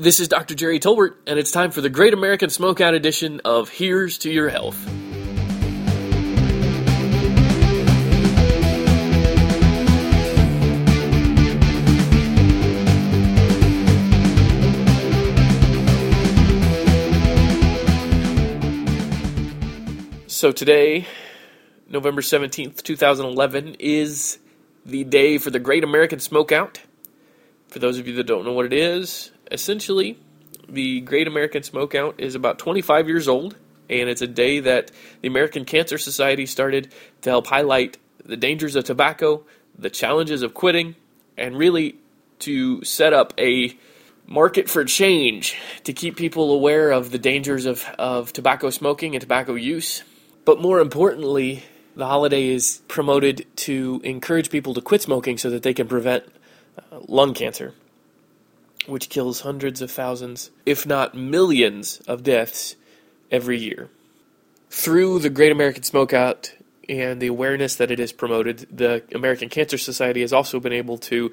This is Dr. Jerry Tolbert, and it's time for the Great American Smokeout edition of Here's to Your Health. So today, November 17th, 2011, is the day for the Great American Smokeout. For those of you that don't know what it is, essentially, the Great American Smokeout is about 25 years old, and it's a day that the American Cancer Society started to help highlight the dangers of tobacco, the challenges of quitting, and really to set up a market for change to keep people aware of the dangers of, of tobacco smoking and tobacco use. But more importantly, the holiday is promoted to encourage people to quit smoking so that they can prevent uh, lung cancer, which kills hundreds of thousands, if not millions, of deaths every year. Through the Great American Smokeout and the awareness that it has promoted, the American Cancer Society has also been able to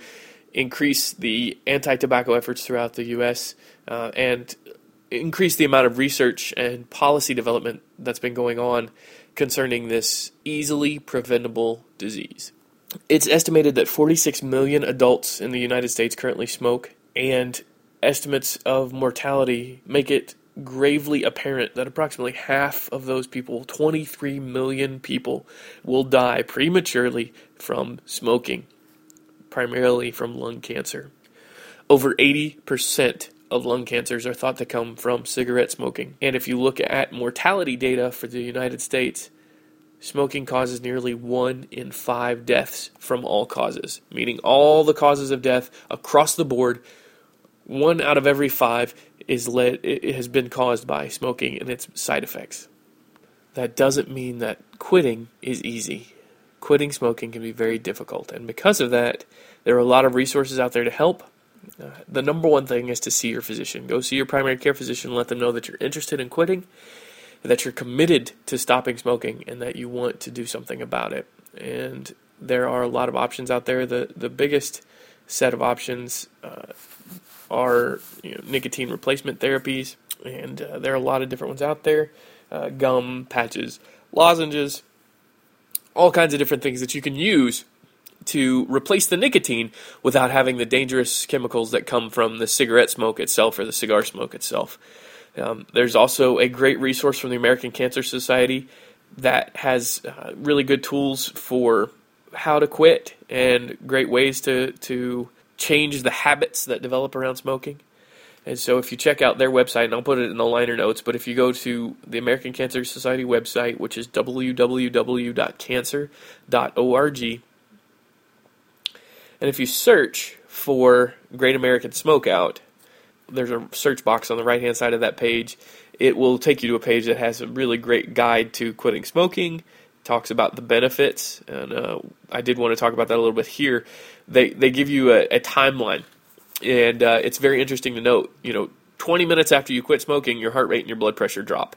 increase the anti tobacco efforts throughout the U.S. Uh, and increase the amount of research and policy development that's been going on concerning this easily preventable disease. It's estimated that 46 million adults in the United States currently smoke, and estimates of mortality make it gravely apparent that approximately half of those people, 23 million people, will die prematurely from smoking, primarily from lung cancer. Over 80% of lung cancers are thought to come from cigarette smoking. And if you look at mortality data for the United States, smoking causes nearly one in five deaths from all causes, meaning all the causes of death across the board. One out of every five is led, has been caused by smoking and its side effects. That doesn't mean that quitting is easy. Quitting smoking can be very difficult, and because of that, there are a lot of resources out there to help uh, the number one thing is to see your physician. Go see your primary care physician, let them know that you're interested in quitting, that you're committed to stopping smoking, and that you want to do something about it. And there are a lot of options out there. The the biggest set of options uh, are you know, nicotine replacement therapies, and uh, there are a lot of different ones out there. Uh, gum, patches, lozenges, all kinds of different things that you can use to replace the nicotine without having the dangerous chemicals that come from the cigarette smoke itself or the cigar smoke itself. Um, there's also a great resource from the American Cancer Society that has uh, really good tools for how to quit and great ways to, to change the habits that develop around smoking. And so, if you check out their website, and I'll put it in the liner notes, but if you go to the American Cancer Society website, which is www.cancer.org, and if you search for Great American Smokeout, there's a search box on the right hand side of that page. It will take you to a page that has a really great guide to quitting smoking, talks about the benefits, and uh, I did want to talk about that a little bit here. They they give you a, a timeline, and uh, it's very interesting to note. You know, 20 minutes after you quit smoking, your heart rate and your blood pressure drop.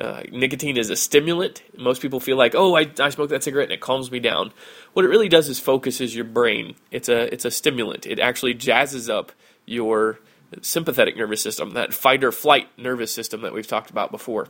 Uh, nicotine is a stimulant. Most people feel like, oh, I, I smoke that cigarette and it calms me down. What it really does is focuses your brain. It's a it's a stimulant. It actually jazzes up your sympathetic nervous system, that fight or flight nervous system that we've talked about before.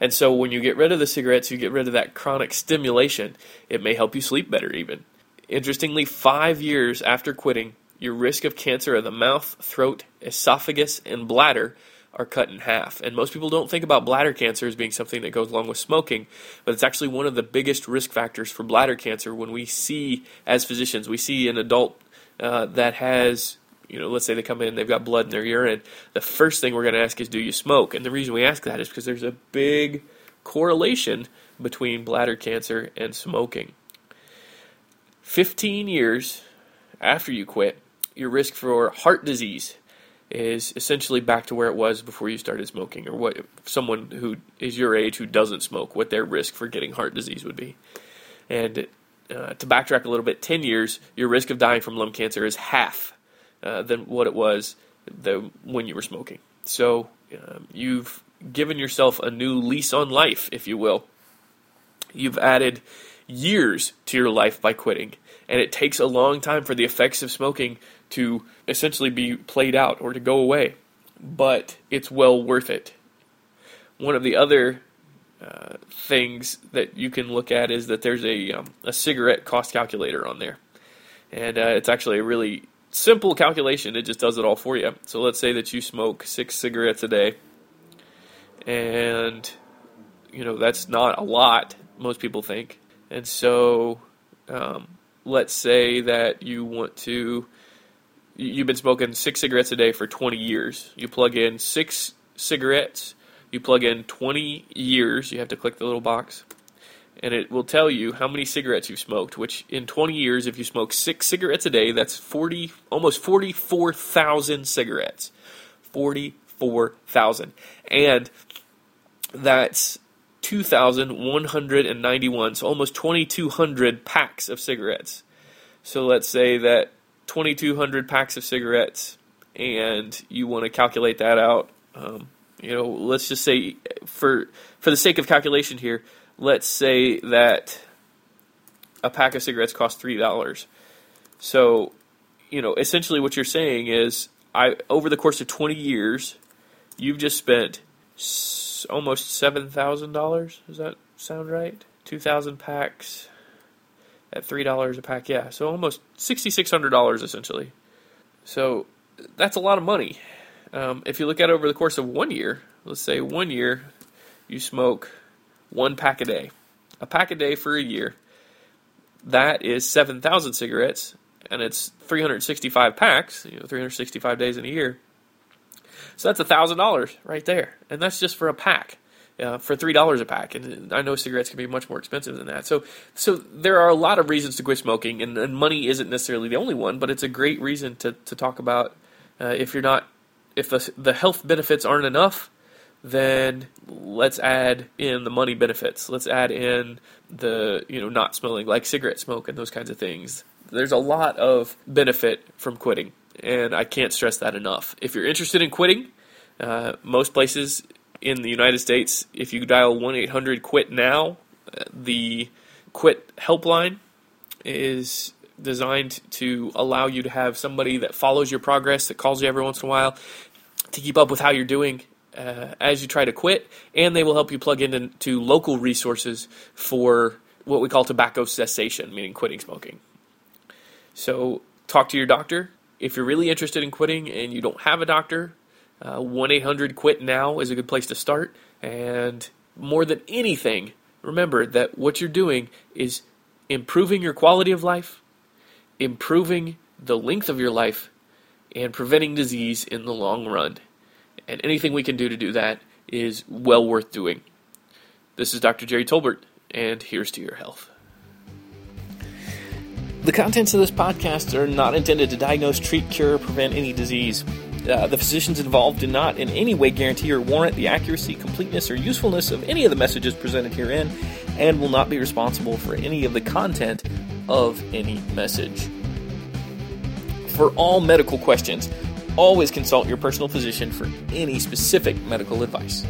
And so when you get rid of the cigarettes, you get rid of that chronic stimulation. It may help you sleep better even. Interestingly, five years after quitting, your risk of cancer of the mouth, throat, esophagus, and bladder are cut in half. And most people don't think about bladder cancer as being something that goes along with smoking, but it's actually one of the biggest risk factors for bladder cancer when we see, as physicians, we see an adult uh, that has you know, let's say they come in, they've got blood in their urine. The first thing we're going to ask is, do you smoke? And the reason we ask that is because there's a big correlation between bladder cancer and smoking. 15 years after you quit, your risk for heart disease is essentially back to where it was before you started smoking, or what someone who is your age who doesn't smoke, what their risk for getting heart disease would be. And uh, to backtrack a little bit, 10 years, your risk of dying from lung cancer is half uh, than what it was the, when you were smoking. So um, you've given yourself a new lease on life, if you will. You've added years to your life by quitting, and it takes a long time for the effects of smoking to essentially be played out or to go away, but it's well worth it. One of the other uh, things that you can look at is that there's a, um, a cigarette cost calculator on there. And uh, it's actually a really simple calculation. It just does it all for you. So let's say that you smoke six cigarettes a day, and you know that's not a lot. Most people think, and so um, let's say that you want to. You've been smoking six cigarettes a day for 20 years. You plug in six cigarettes. You plug in 20 years. You have to click the little box and it will tell you how many cigarettes you've smoked. Which in 20 years, if you smoke six cigarettes a day, that's 40, almost 44,000 cigarettes. 44,000, and that's 2,191. So almost 2,200 packs of cigarettes. So let's say that 2,200 packs of cigarettes, and you want to calculate that out. Um, you know, let's just say for for the sake of calculation here, let's say that a pack of cigarettes costs three dollars. So, you know, essentially what you're saying is, I over the course of 20 years, you've just spent s- almost seven thousand dollars. Does that sound right? Two thousand packs at three dollars a pack. Yeah, so almost sixty six hundred dollars essentially. So that's a lot of money. Um, if you look at it over the course of one year, let's say one year, you smoke one pack a day. A pack a day for a year. That is 7,000 cigarettes, and it's 365 packs, you know, 365 days in a year. So that's $1,000 right there. And that's just for a pack. Uh, for three dollars a pack, and I know cigarettes can be much more expensive than that. So, so there are a lot of reasons to quit smoking, and, and money isn't necessarily the only one, but it's a great reason to, to talk about uh, if you're not, if the the health benefits aren't enough, then let's add in the money benefits. Let's add in the, you know, not smelling like cigarette smoke and those kinds of things. There's a lot of benefit from quitting, and I can't stress that enough. If you're interested in quitting, uh, most places in the United States, if you dial 1 800 QUIT NOW, uh, the quit helpline is designed to allow you to have somebody that follows your progress, that calls you every once in a while, to keep up with how you're doing uh, as you try to quit, and they will help you plug into local resources for what we call tobacco cessation, meaning quitting smoking. So, talk to your doctor. If you're really interested in quitting and you don't have a doctor, uh, 1 800 QUIT NOW is a good place to start. And more than anything, remember that what you're doing is improving your quality of life, improving the length of your life, and preventing disease in the long run and anything we can do to do that is well worth doing. This is Dr. Jerry Tolbert, and here's to your health. The contents of this podcast are not intended to diagnose, treat, cure, or prevent any disease. Uh, the physicians involved do not in any way guarantee or warrant the accuracy, completeness, or usefulness of any of the messages presented herein, and will not be responsible for any of the content of any message. For all medical questions, always consult your personal physician for any specific medical advice.